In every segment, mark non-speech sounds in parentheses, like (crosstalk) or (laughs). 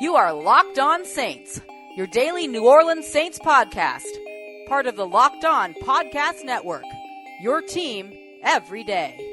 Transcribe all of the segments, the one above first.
You are Locked On Saints, your daily New Orleans Saints podcast, part of the Locked On Podcast Network. Your team every day.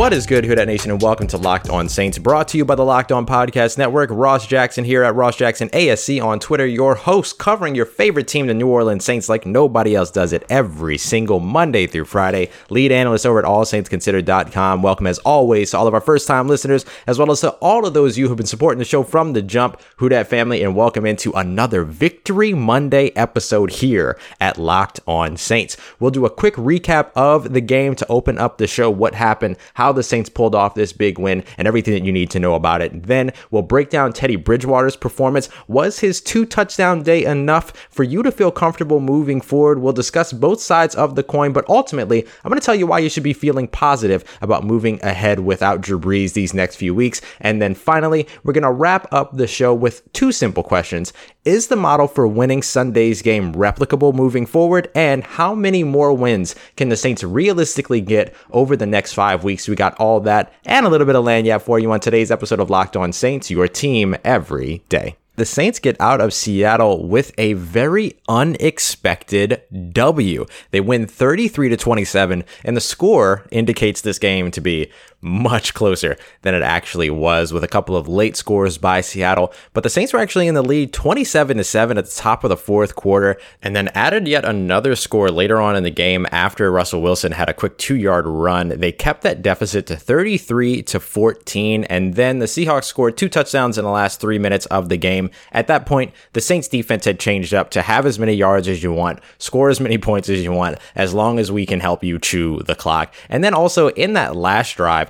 What is good, Who Dat Nation, and welcome to Locked On Saints, brought to you by the Locked On Podcast Network. Ross Jackson here at Ross Jackson ASC on Twitter, your host covering your favorite team, the New Orleans Saints, like nobody else does it every single Monday through Friday. Lead analyst over at AllSaintsConsidered.com. Welcome, as always, to all of our first time listeners, as well as to all of those of you who've been supporting the show from the jump, Who Dat family, and welcome into another Victory Monday episode here at Locked On Saints. We'll do a quick recap of the game to open up the show, what happened, how how the Saints pulled off this big win and everything that you need to know about it. Then we'll break down Teddy Bridgewater's performance. Was his two touchdown day enough for you to feel comfortable moving forward? We'll discuss both sides of the coin, but ultimately, I'm going to tell you why you should be feeling positive about moving ahead without Drew Brees these next few weeks. And then finally, we're going to wrap up the show with two simple questions. Is the model for winning Sunday's game replicable moving forward? And how many more wins can the Saints realistically get over the next five weeks? We got all that and a little bit of lagniappe for you on today's episode of Locked On Saints, your team every day the Saints get out of Seattle with a very unexpected W. They win 33 to 27, and the score indicates this game to be much closer than it actually was with a couple of late scores by Seattle. But the Saints were actually in the lead 27 to 7 at the top of the fourth quarter and then added yet another score later on in the game after Russell Wilson had a quick 2-yard run. They kept that deficit to 33 to 14 and then the Seahawks scored two touchdowns in the last 3 minutes of the game. At that point, the Saints defense had changed up to have as many yards as you want, score as many points as you want as long as we can help you chew the clock. And then also in that last drive,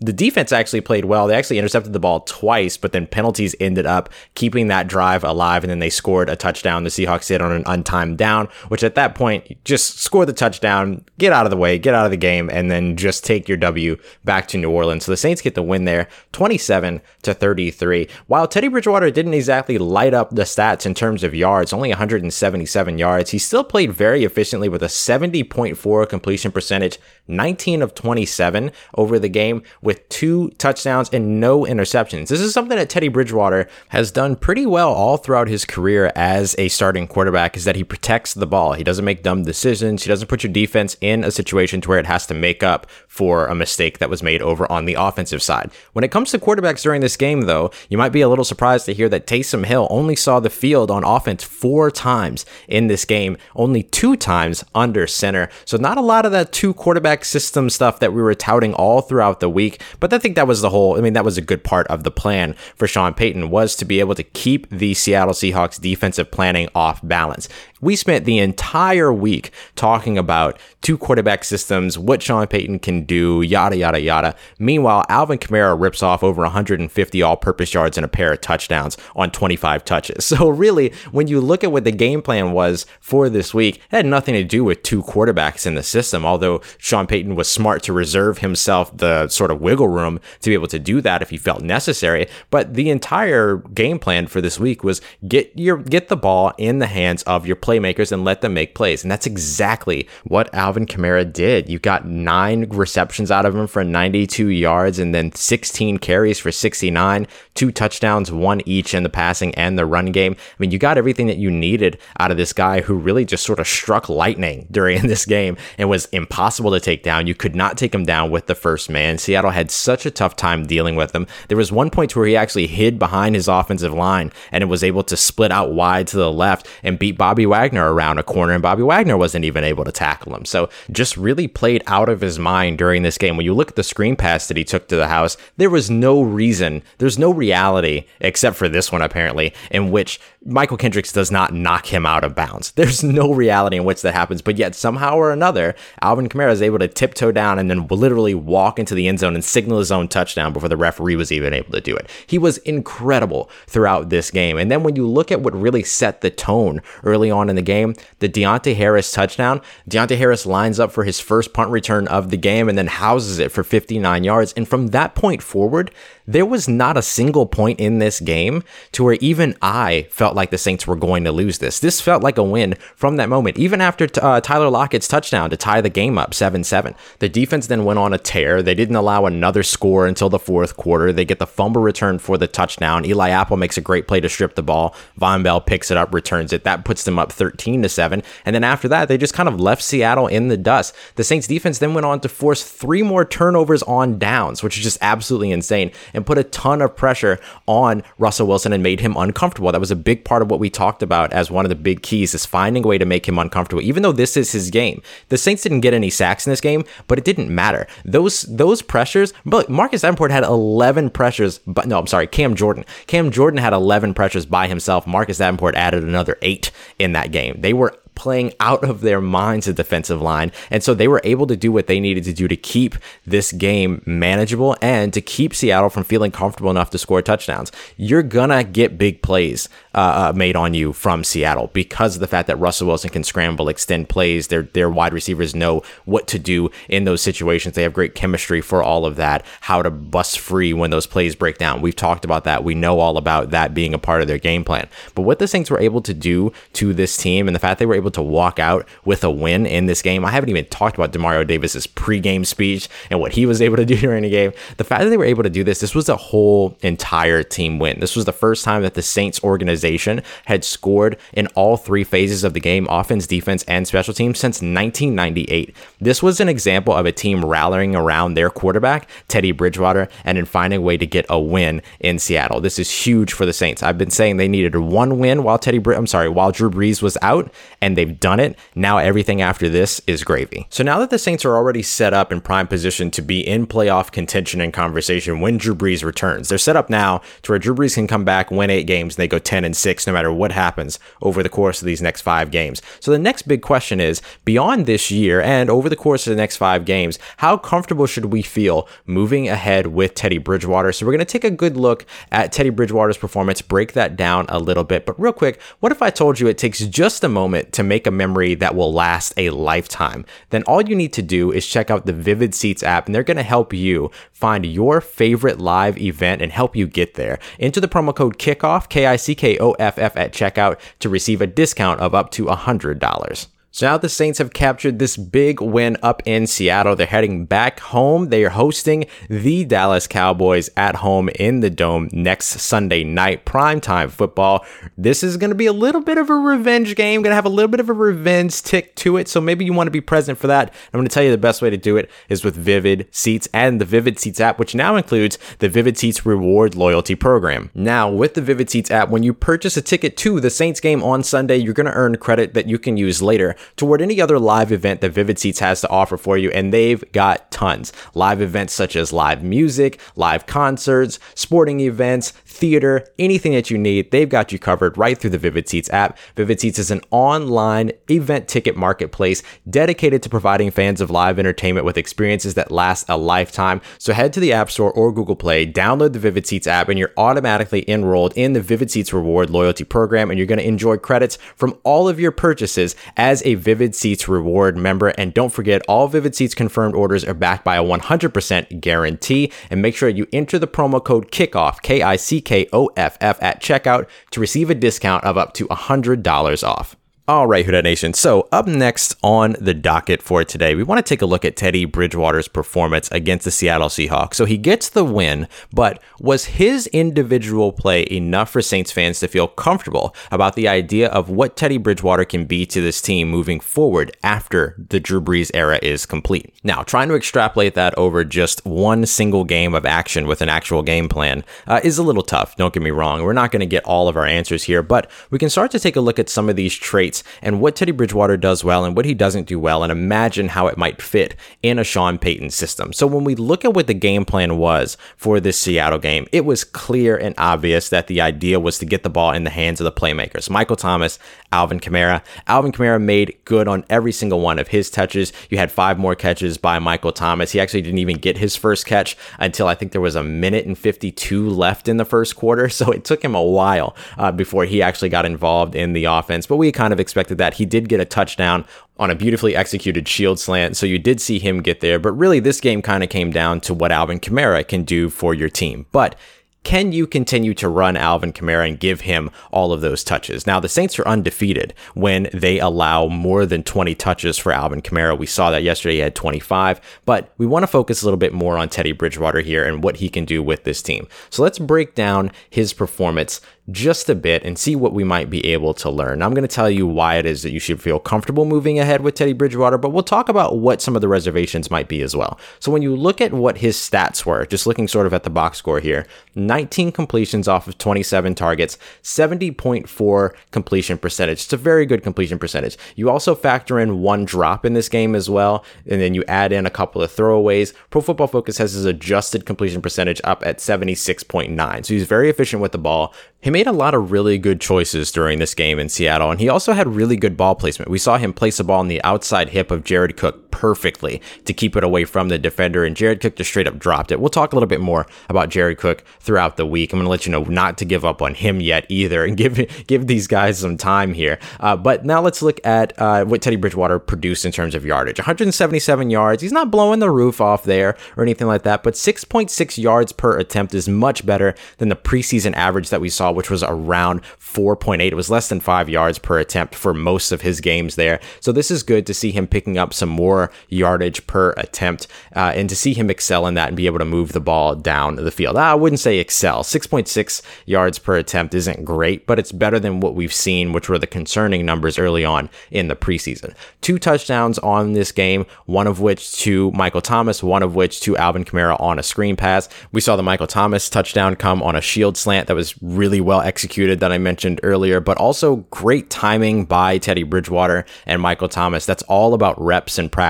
the defense actually played well. They actually intercepted the ball twice, but then penalties ended up keeping that drive alive, and then they scored a touchdown. The Seahawks did on an untimed down, which at that point, just score the touchdown, get out of the way, get out of the game, and then just take your W back to New Orleans. So the Saints get the win there, 27 to 33. While Teddy Bridgewater didn't exactly light up the stats in terms of yards, only 177 yards, he still played very efficiently with a 70.4 completion percentage, 19 of 27 over the game with two touchdowns and no interceptions. This is something that Teddy Bridgewater has done pretty well all throughout his career as a starting quarterback is that he protects the ball. He doesn't make dumb decisions. He doesn't put your defense in a situation to where it has to make up for a mistake that was made over on the offensive side. When it comes to quarterbacks during this game though, you might be a little surprised to hear that Taysom Hill only saw the field on offense 4 times in this game, only 2 times under center. So not a lot of that two quarterback system stuff that we were touting all throughout the week. But I think that was the whole, I mean, that was a good part of the plan for Sean Payton was to be able to keep the Seattle Seahawks defensive planning off balance. We spent the entire week talking about two quarterback systems, what Sean Payton can do, yada, yada, yada. Meanwhile, Alvin Kamara rips off over 150 all purpose yards and a pair of touchdowns on 25 touches. (laughs) So, really, when you look at what the game plan was for this week, it had nothing to do with two quarterbacks in the system, although Sean Payton was smart to reserve himself the sort of wiggle room to be able to do that if he felt necessary. But the entire game plan for this week was get your get the ball in the hands of your playmakers and let them make plays. And that's exactly what Alvin Kamara did. You got nine receptions out of him for 92 yards and then 16 carries for 69, two touchdowns, one each in the passing and the run game. I mean, you got everything that you needed out of this guy who really just sort of struck lightning (laughs) during this game and was impossible to take down. You could not take him down with the first man. Seattle had such a tough time dealing with him. There was one point where he actually hid behind his offensive line and it was able to split out wide to the left and beat Bobby Wagner around a corner, and Bobby Wagner wasn't even able to tackle him. So just really played out of his mind during this game. When you look at the screen pass that he took to the house, there was no reason, there's no reality, except for this one apparently, in which Mychal Kendricks does not knock him out of bounds. There's no reality in which that happens, but yet somehow or another, Alvin Kamara is able to tiptoe down and then literally walk into the end zone and signal his own touchdown before the referee was even able to do it. He was incredible throughout this game. And then when you look at what really set the tone early on in the game, the Deonte Harris touchdown, Deonte Harris lines up for his first punt return of the game and then houses it for 59 yards. And from that point forward, there was not a single point in this game to where even I felt like the Saints were going to lose this. This felt like a win from that moment, even after uh, Tyler Lockett's touchdown to tie the game up 7 7. The defense then went on a tear. They didn't allow another score until the fourth quarter. They get the fumble return for the touchdown. Eli Apple makes a great play to strip the ball. Vonn Bell picks it up, returns it. That puts them up 13 to 7. And then after that, they just kind of left Seattle in the dust. The Saints defense then went on to force three more turnovers on downs, which is just absolutely insane and put a ton of pressure on Russell Wilson and made him uncomfortable. That was a big part of what we talked about as one of the big keys is finding a way to make him uncomfortable. Even though this is his game, the Saints didn't get any sacks in this game, but it didn't matter. Those those pressures, but Marcus Davenport had 11 pressures, but no, I'm sorry, Cam Jordan. Cam Jordan had 11 pressures by himself. Marcus Davenport added another eight in that game. They were playing out of their minds the defensive line. And so they were able to do what they needed to do to keep this game manageable and to keep Seattle from feeling comfortable enough to score touchdowns. You're going to get big plays uh, uh, made on you from Seattle because of the fact that Russell Wilson can scramble, extend plays. Their, their wide receivers know what to do in those situations. They have great chemistry for all of that, how to bust free when those plays break down. We've talked about that. We know all about that being a part of their game plan. But what the Saints were able to do to this team and the fact they were able able to walk out with a win in this game. I haven't even talked about Demario Davis's pregame speech and what he was able to do (laughs) during the game. The fact that they were able to do this, this was a whole entire team win. This was the first time that the Saints organization had scored in all three phases of the game offense, defense, and special teams since 1998. This was an example of a team rallying around their quarterback, Teddy Bridgewater, and in finding a way to get a win in Seattle. This is huge for the Saints. I've been saying they needed one win while Teddy, I'm sorry, while Drew Brees was out, and they've done it. Now everything after this is gravy. So now that the Saints are already set up in prime position to be in playoff contention and conversation when Drew Brees returns, they're set up now to where Drew Brees can come back, win eight games, and they go 10 and 6 no matter what happens over the course of these next five games. So the next big question is beyond this year and over the course of the next five games, how comfortable should we feel moving ahead with Teddy Bridgewater? So we're going to take a good look at Teddy Bridgewater's performance, break that down a little bit. But real quick, what if I told you it takes just a moment to make a memory that will last a lifetime, then all you need to do is check out the Vivid Seats app and they're going to help you find your favorite live event and help you get there. Enter the promo code KICKOFF, K I C K O F F at checkout to receive a discount of up to $100. So now the Saints have captured this big win up in Seattle. They're heading back home. They are hosting the Dallas Cowboys at home in the Dome next Sunday night, primetime football. This is going to be a little bit of a revenge game, going to have a little bit of a revenge tick to it. So maybe you want to be present for that. I'm going to tell you the best way to do it is with Vivid Seats and the Vivid Seats app, which now includes the Vivid Seats Reward Loyalty Program. Now, with the Vivid Seats app, when you purchase a ticket to the Saints game on Sunday, you're going to earn credit that you can use later toward any other live event that Vivid Seats has to offer for you, and they've got tons. Live events such as live music, live concerts, sporting events, theater, anything that you need, they've got you covered right through the Vivid Seats app. Vivid Seats is an online event ticket marketplace dedicated to providing fans of live entertainment with experiences that last a lifetime. So head to the App Store or Google Play, download the Vivid Seats app, and you're automatically enrolled in the Vivid Seats Reward Loyalty Program, and you're going to enjoy credits from all of your purchases as a Vivid Seats Reward member. And don't forget, all Vivid Seats confirmed orders are backed by a 100% guarantee. And make sure you enter the promo code KICKOFF, K I C K O F F, at checkout to receive a discount of up to $100 off. All right, Who Dat Nation. So, up next on the docket for today, we want to take a look at Teddy Bridgewater's performance against the Seattle Seahawks. So, he gets the win, but was his individual play enough for Saints fans to feel comfortable about the idea of what Teddy Bridgewater can be to this team moving forward after the Drew Brees era is complete? Now, trying to extrapolate that over just one single game of action with an actual game plan uh, is a little tough. Don't get me wrong. We're not going to get all of our answers here, but we can start to take a look at some of these traits Saints and what Teddy Bridgewater does well and what he doesn't do well, and imagine how it might fit in a Sean Payton system. So when we look at what the game plan was for this Seattle game, it was clear and obvious that the idea was to get the ball in the hands of the playmakers. Michael Thomas, Alvin Kamara. Alvin Kamara made good on every single one of his touches. You had five more catches by Michael Thomas. He actually didn't even get his first catch until I think there was a minute and 52 left in the first quarter. (laughs) So it took him a while uh, before he actually got involved in the offense. But we kind of expected that. He did get a touchdown on a beautifully executed shield slant. So you did see him get there. But really, this game kind of came down to what Alvin Kamara can do for your team. But can you continue to run Alvin Kamara and give him all of those touches? Now, the Saints are undefeated when they allow more than 20 touches for Alvin Kamara. We saw that yesterday, he had 25, but we want to focus a little bit more on Teddy Bridgewater here and what he can do with this team. So let's break down his performance just a bit and see what we might be able to learn. I'm going to tell you why it is that you should feel comfortable moving ahead with Teddy Bridgewater, but we'll talk about what some of the reservations might be as well. So when you look at what his stats were, just looking sort of at the box score here, 19 completions off of 27 targets, 70.4 completion percentage. It's a very good completion percentage. You also factor in one drop in this game as well, and then you add in a couple of throwaways. Pro Football Focus has his adjusted completion percentage up at 76.9. So he's very efficient with the ball. He made a lot of really good choices during this game in Seattle, and he also had really good ball placement. We saw him place a ball on the outside hip of Jared Cook perfectly to keep it away from the defender, and Jared Cook just straight up dropped it. We'll talk a little bit more about Jared Cook throughout the week. I'm going to let you know not to give up on him yet either, and (laughs) give give these guys some time here. Uh, but now let's look at uh, what Teddy Bridgewater produced in terms of yardage 177 yards. He's not blowing the roof off there or anything like that, but 6.6 yards per attempt is much better than the preseason average that we saw which was around 4.8. It was less than five yards per attempt for most of his games there. So this is good to see him picking up some more yardage per attempt uh, and to see him excel in that and be able to move the ball down the field. I wouldn't say excel. 6.6 yards per attempt isn't great, but it's better than what we've seen, which were the concerning numbers early on in the preseason. Two touchdowns on this game, one of which to Michael Thomas, one of which to Alvin Kamara on a screen pass. We saw the Michael Thomas touchdown come on a shield slant that was really well executed that I mentioned earlier, but also great timing by Teddy Bridgewater and Michael Thomas. That's all about reps and practice,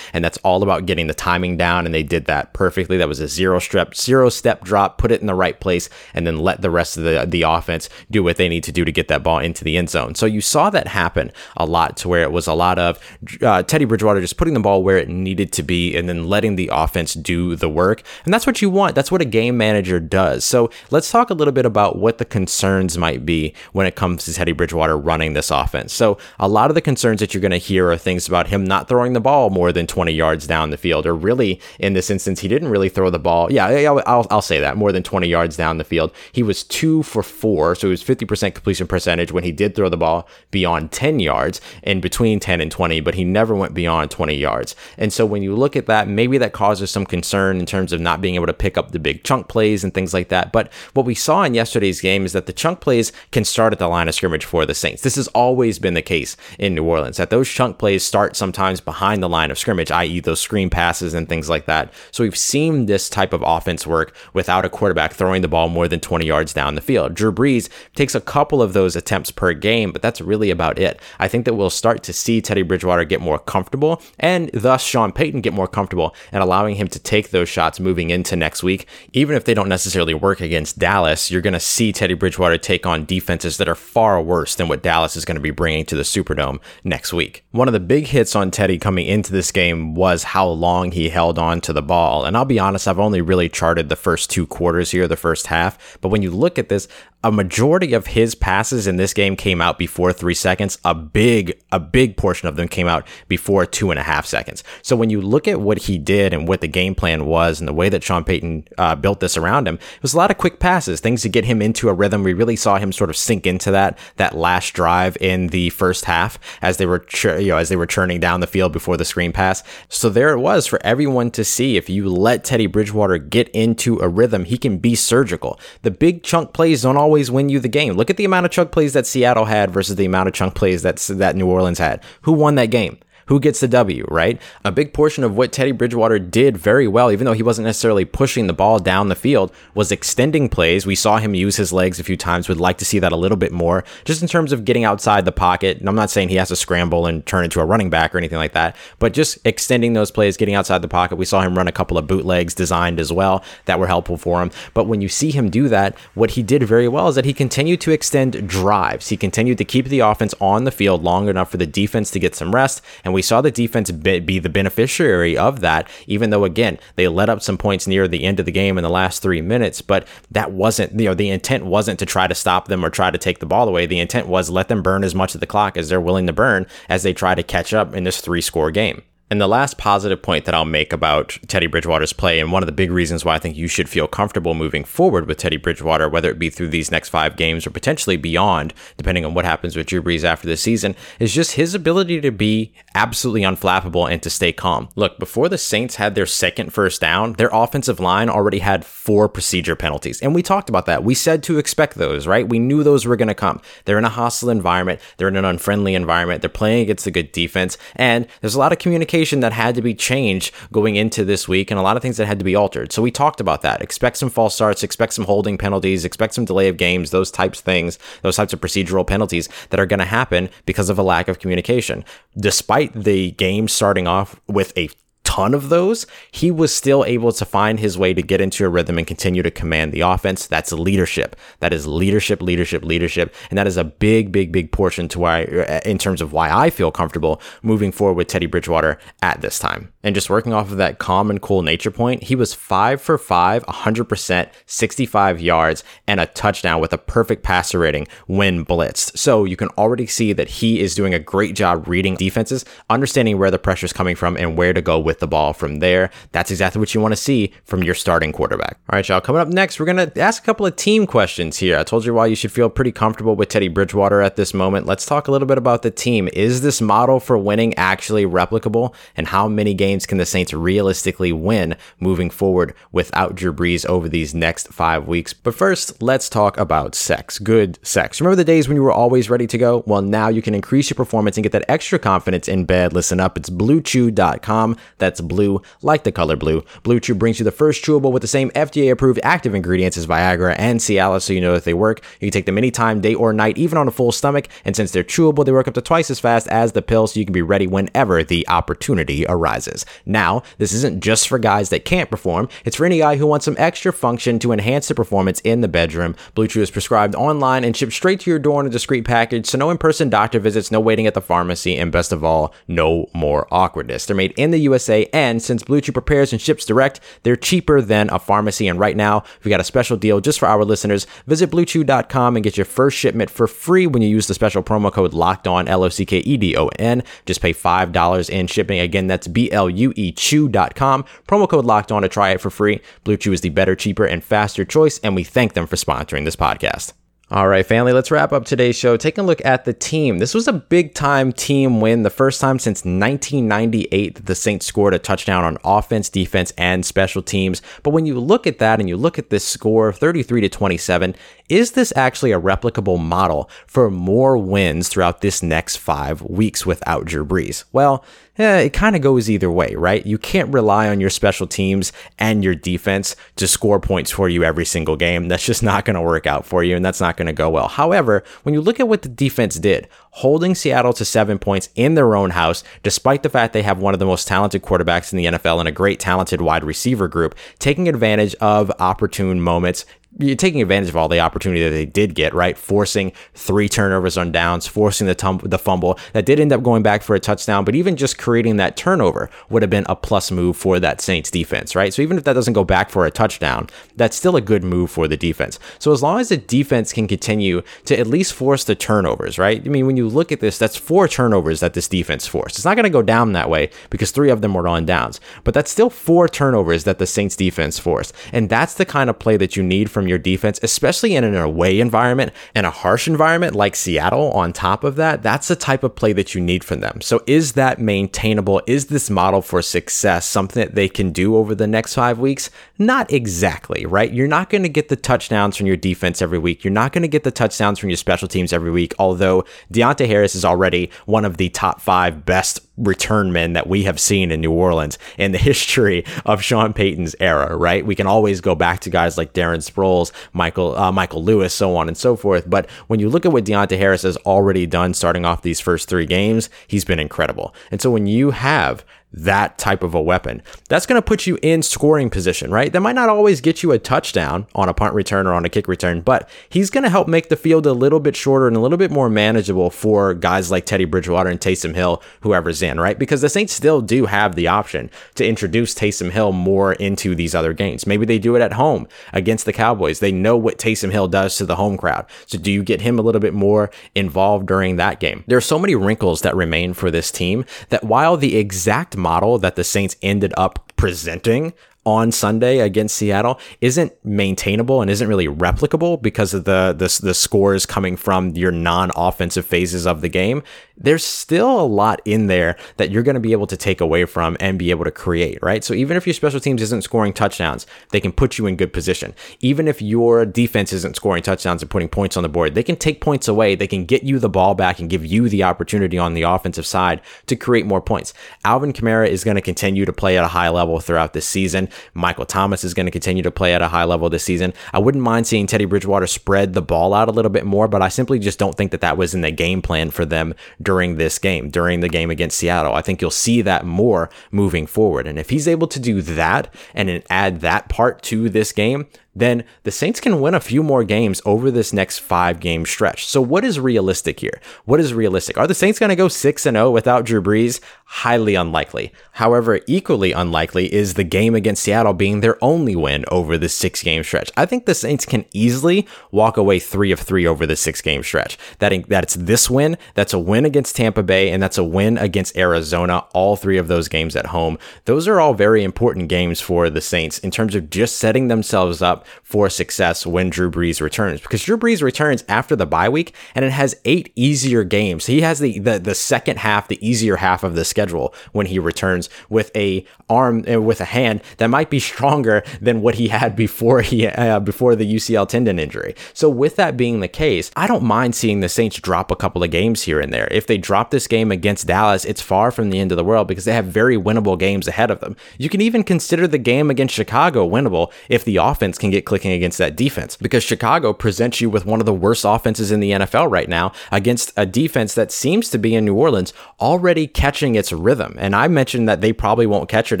and that's all about getting the timing down, and they did that perfectly. That was a zero step, zero step drop, put it in the right place, and then let the rest of the, the offense do what they need to do to get that ball into the end zone. So you saw that happen a lot to where it was a lot of uh, Teddy Bridgewater just putting the ball where it needed to be and then letting the offense do the work. And that's what you want. That's what a game manager does. So let's talk a little bit about what the concerns might be when it comes to Teddy Bridgewater running this offense. So, a lot of the concerns that you're going to hear are things about him not throwing the ball more than 20 yards down the field, or really, in this instance, he didn't really throw the ball. Yeah, I'll, I'll say that more than 20 yards down the field. He was two for four, so he was 50% completion percentage when he did throw the ball beyond 10 yards and between 10 and 20, but he never went beyond 20 yards. And so, when you look at that, maybe that causes some concern in terms of not being able to pick up the big chunk plays and things like that. But what we saw in yesterday's game is that the chunk plays can start at the line of scrimmage for the Saints. This has always been the case in New Orleans that those chunk plays start sometimes behind the line of scrimmage, i.e., those screen passes and things like that. So we've seen this type of offense work without a quarterback throwing the ball more than 20 yards down the field. Drew Brees takes a couple of those attempts per game, but that's really about it. I think that we'll start to see Teddy Bridgewater get more comfortable and thus Sean Payton get more comfortable and allowing him to take those shots moving into next week. Even if they don't necessarily work against Dallas, you're going to see Teddy Bridgewater take on defenses that are far worse than what Dallas is going to be bringing to the Superdome next week. One of the big hits on Teddy coming into this game was how long he held on to the ball. And I'll be honest, I've only really charted the first two quarters here, the first half. But when you look at this, a majority of his passes in this game came out before three seconds. A big, a big portion of them came out before two and a half seconds. So when you look at what he did and what the game plan was and the way that Sean Payton uh, built this around him, it was a lot of quick passes, things to get him into a rhythm. We really saw him sort of sink into that that last drive in the first half as they were, you know, as they were churning down the field before the screen pass. So there it was for everyone to see. If you let Teddy Bridgewater get into a rhythm, he can be surgical. The big chunk plays don't always always win you the game. Look at the amount of chunk plays that Seattle had versus the amount of chunk plays that that New Orleans had. Who won that game? Who gets the W, right? A big portion of what Teddy Bridgewater did very well, even though he wasn't necessarily pushing the ball down the field, was extending plays. We saw him use his legs a few times. Would like to see that a little bit more, just in terms of getting outside the pocket. And I'm not saying he has to scramble and turn into a running back or anything like that, but just extending those plays, getting outside the pocket. We saw him run a couple of bootlegs designed as well that were helpful for him. But when you see him do that, what he did very well is that he continued to extend drives. He continued to keep the offense on the field long enough for the defense to get some rest. And we saw the defense be the beneficiary of that, even though, again, they let up some points near the end of the game in the last three minutes. But that wasn't, you know, the intent wasn't to try to stop them or try to take the ball away. The intent was let them burn as much of the clock as they're willing to burn as they try to catch up in this three score game. And the last positive point that I'll make about Teddy Bridgewater's play, and one of the big reasons why I think you should feel comfortable moving forward with Teddy Bridgewater, whether it be through these next five games or potentially beyond, depending on what happens with Drew Brees after this season, is just his ability to be absolutely unflappable and to stay calm. Look, before the Saints had their second first down, their offensive line already had four procedure penalties. And we talked about that. We said to expect those, right? We knew those were going to come. They're in a hostile environment, they're in an unfriendly environment, they're playing against a good defense, and there's a lot of communication that had to be changed going into this week and a lot of things that had to be altered. So we talked about that. Expect some false starts, expect some holding penalties, expect some delay of games, those types of things, those types of procedural penalties that are going to happen because of a lack of communication. Despite the game starting off with a ton of those, he was still able to find his way to get into a rhythm and continue to command the offense. That's leadership. That is leadership, leadership, leadership. And that is a big, big, big portion to why, uh, in terms of why I feel comfortable moving forward with Teddy Bridgewater at this time. And just working off of that calm and cool nature point, he was five for five, 100%, 65 yards, and a touchdown with a perfect passer rating when blitzed. So you can already see that he is doing a great job reading defenses, understanding where the pressure is coming from, and where to go with the ball from there. That's exactly what you want to see from your starting quarterback. All right, y'all. Coming up next, we're going to ask a couple of team questions here. I told you why you should feel pretty comfortable with Teddy Bridgewater at this moment. Let's talk a little bit about the team. Is this model for winning actually replicable? And how many games? can the Saints realistically win moving forward without Drew Brees over these next five weeks? But first, let's talk about sex. Good sex. Remember the days when you were always ready to go? Well, now you can increase your performance and get that extra confidence in bed. Listen up, it's bluechew.com. That's blue, like the color blue. Blue Chew brings you the first chewable with the same FDA approved active ingredients as Viagra and Cialis, so you know that they work. You can take them anytime, day or night, even on a full stomach. And since they're chewable, they work up to twice as fast as the pill, so you can be ready whenever the opportunity arises. Now, this isn't just for guys that can't perform, it's for any guy who wants some extra function to enhance the performance in the bedroom. Blue Chew is prescribed online and shipped straight to your door in a discreet package, so no in person doctor visits, no waiting at the pharmacy, and best of all, no more awkwardness. They're made in the USA, and since Blue Chew prepares and ships direct, they're cheaper than a pharmacy. And right now, we got a special deal just for our listeners. Visit bluechew.com and get your first shipment for free when you use the special promo code locked on L O C K E D O N. Just pay $5 in shipping. Again, that's B L U E Chew.com. Promo code locked on to try it for free. Blue Chew is the better, cheaper, and faster choice, and we thank them for sponsoring this podcast. All right, family, let's wrap up today's show. Taking a look at the team. This was a big time team win, the first time since 1998 that the Saints scored a touchdown on offense, defense, and special teams. But when you look at that and you look at this score, 33 to 27, is this actually a replicable model for more wins throughout this next five weeks without Drew Brees? Well, eh, it kind of goes either way, right? You can't rely on your special teams and your defense to score points for you every single game. That's just not going to work out for you, and that's not going to go well. However, when you look at what the defense did, holding Seattle to seven points in their own house, despite the fact they have one of the most talented quarterbacks in the NFL and a great talented wide receiver group, taking advantage of opportune moments, you're taking advantage of all the opportunity that they did get, right? Forcing three turnovers on downs, forcing the tum- the fumble that did end up going back for a touchdown, but even just creating that turnover would have been a plus move for that Saints defense, right? So even if that doesn't go back for a touchdown, that's still a good move for the defense. So as long as the defense can continue to at least force the turnovers, right? I mean, when you look at this, that's four turnovers that this defense forced. It's not going to go down that way because three of them were on downs, but that's still four turnovers that the Saints defense forced. And that's the kind of play that you need from your defense, especially in an away environment and a harsh environment like Seattle on top of that, that's the type of play that you need from them. So is that maintainable? Is this model for success something that they can do over the next five weeks? Not exactly, right? You're not going to get the touchdowns from your defense every week. You're not going to get the touchdowns from your special teams every week, although Deonte Harris is already one of the top five best return men that we have seen in New Orleans in the (laughs) history of Sean Payton's era, right? We can always go back to guys like Darren Sproles, Michael uh, Michael Lewis, so on and so forth. But when you look at what Deonte Harris has already done starting off these first three games, he's been incredible. And so when you have that type of a weapon. That's going to put you in scoring position, right? That might not always get you a touchdown on a punt return or on a kick return, but he's going to help make the field a little bit shorter and a little bit more manageable for guys like Teddy Bridgewater and Taysom Hill, whoever's in, right? Because the Saints still do have the option to introduce Taysom Hill more into these other games. Maybe they do it at home against the Cowboys. They know what Taysom Hill does to the home crowd. So do you get him a little bit more involved during that game? There are so many wrinkles that remain for this team that while the exact model that the Saints ended up presenting on Sunday against Seattle isn't maintainable and isn't really replicable because of the the, the scores coming from your non-offensive phases of the game. There's still a lot in there that you're going to be able to take away from and be able to create, right? So even if your special teams isn't scoring touchdowns, they can put you in good position. Even if your defense isn't scoring touchdowns and putting points on the board, they can take points away. They can get you the ball back and give you the opportunity on the offensive side to create more points. Alvin Kamara is going to continue to play at a high level throughout this season. Michael Thomas is going to continue to play at a high level this season. I wouldn't mind seeing Teddy Bridgewater spread the ball out a little bit more, but I simply just don't think that that was in the game plan for them during this game, during the game against Seattle. I think you'll see that more moving forward. And if he's able to do that and add that part to this game, then the Saints can win a few more games over this next five game stretch. So, what is realistic here? What is realistic? Are the Saints going to go 6 and 0 without Drew Brees? Highly unlikely. However, equally unlikely is the game against Seattle being their only win over the six game stretch. I think the Saints can easily walk away three of three over the six game stretch. That, that it's this win, that's a win against Tampa Bay, and that's a win against Arizona, all three of those games at home. Those are all very important games for the Saints in terms of just setting themselves up for success when Drew Brees returns because Drew Brees returns after the bye week and it has eight easier games. He has the, the, the second half, the easier half of the schedule when he returns with a arm uh, with a hand that might be (laughs) stronger than what he had before he uh, before the UCL tendon injury. So with that being the case, I don't mind seeing the Saints drop a couple of games here and there. If they drop this game against Dallas, it's far from the end of the world because they have very winnable games ahead of them. You can even consider the game against Chicago winnable if the offense can get clicking against that defense because Chicago presents you with one of the worst offenses in the NFL right now against a defense that seems to be in New Orleans already catching its rhythm. And I mentioned that they probably won't catch it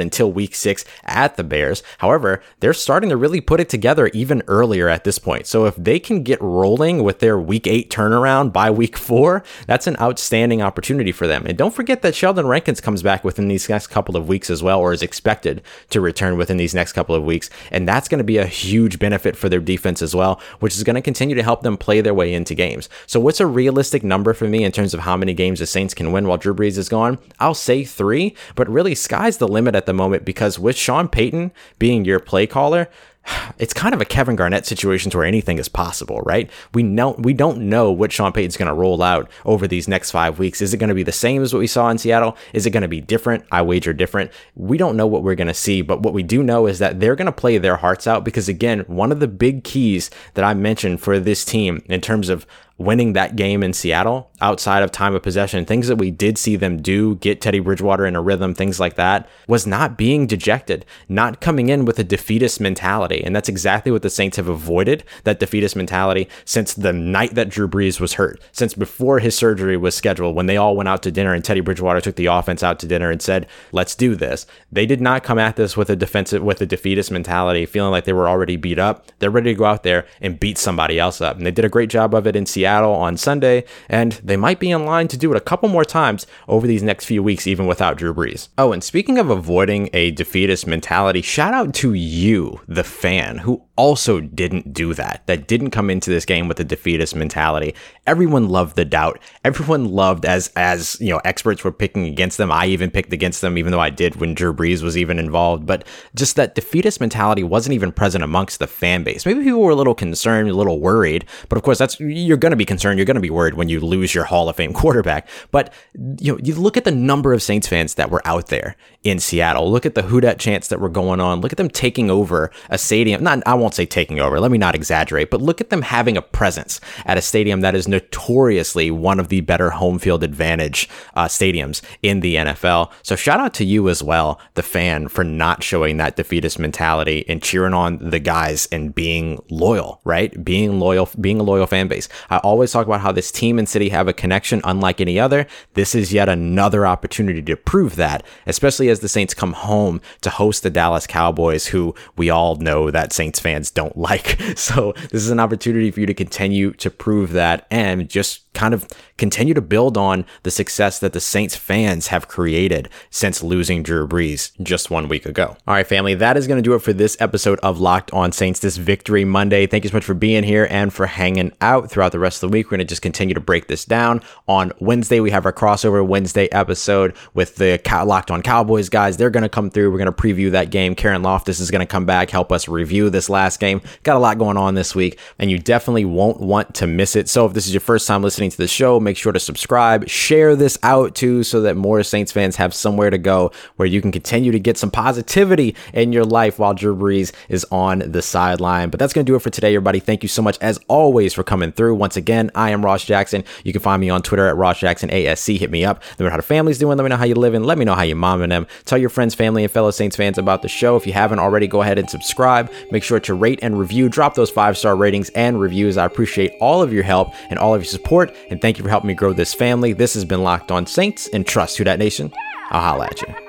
until week six at the Bears. However, they're starting to really put it together even earlier at this point. So if they can get rolling with their week eight turnaround by week four, that's an outstanding opportunity for them. And don't forget that Sheldon Rankins comes back within these next couple of weeks as well, or is expected to return within these next couple of weeks. And that's going to be a huge benefit for their defense as well, which is going to continue to help them play their way into games. So what's a realistic number for me in terms of how many games the Saints can win while Drew Brees is gone? I'll say three, but really sky's the limit at the moment because with Sean Payton being your play caller, it's kind of a Kevin Garnett situation where anything is possible, right? We know we don't know what Sean Payton's going to roll out over these next five weeks. Is it going to be the same as what we saw in Seattle? Is it going to be different? I wager different. We don't know what we're going to see, but what we do know is that they're going to play their hearts out because again, one of the big keys that I mentioned for this team in terms of winning that game in Seattle outside of time of possession, things that we did see them do, get Teddy Bridgewater in a rhythm, things like that, was not being dejected, not coming in with a defeatist mentality. And that's exactly what the Saints have avoided that defeatist mentality since the night that Drew Brees was hurt, since before his surgery was scheduled, when they all went out to dinner and Teddy Bridgewater took the offense out to dinner and said, let's do this. They did not come at this with a defensive, with a defeatist mentality, feeling like they were already beat up. They're ready to go out there and beat somebody else up. And they did a great job of it in Seattle Seattle on Sunday, and they might be in line to do it a couple more times over these next few weeks, even without Drew Brees. Oh, and speaking of avoiding a defeatist mentality, shout out to you, the fan, who also didn't do that, that didn't come into this game with a defeatist mentality. Everyone loved the doubt. Everyone loved as as you know experts were picking against them. I even picked against them, even though I did when Drew Brees was even involved. But just that defeatist mentality wasn't even present amongst the fan base. Maybe people were a little concerned, a little worried, but of course that's you're going to be concerned. You're going to be worried when you lose your Hall of Fame quarterback. But you know, you look at the number of Saints fans that were out there in Seattle. Look at the Who Dat chants that were going on. Look at them taking over a stadium. Not, I won't say taking over. Let me not exaggerate, but look at them having a presence at a stadium that is notoriously one of the better home field advantage uh, stadiums in the NFL. So shout out to you as well, the fan, for not showing that defeatist mentality and cheering on the guys and being loyal, right? Being loyal, being a loyal fan base. I always talk about how this team and city have a connection unlike any other. This is yet another opportunity to prove that, especially as the Saints come home to host the Dallas Cowboys, who we all know that Saints fans don't (laughs) like. So this is an opportunity for you to continue to prove that and just kind of continue to build on the success that the Saints fans have created since losing Drew Brees just one week ago. All right, family, that is going to do it for this episode of Locked On Saints, this Victory Monday. Thank you so much for being here and for hanging out throughout the rest of the week. We're going to just continue to break this down. On Wednesday, we have our crossover Wednesday episode with the Locked On Cowboys guys. They're going to come through. We're going to preview that game. Karen Loftus is going to come back, help us review this last game. Got a lot going on this week, and you definitely won't want to miss it. So if this is your first time listening to the show, make sure to subscribe, share this out too, so that more Saints fans have somewhere to go where you can continue to get some positivity in your life while Drew Brees is on the sideline. But that's going to do it for today, everybody. Thank you so much, as always, for coming through. Once again, I am Ross Jackson. You can find me on Twitter at Ross Jackson ASC. Hit me up. Let me know how the family's doing. Let me know how you're living. Let me know how you momming them. Tell your friends, family, and fellow Saints fans about the show. If you haven't already, go ahead and subscribe. Make sure to rate and review. Drop those five star ratings and reviews. I appreciate all of your help and all of your support. And thank you for helping me grow this family. This has been Locked On Saints and Trust Who Dat Nation. I'll holla at you.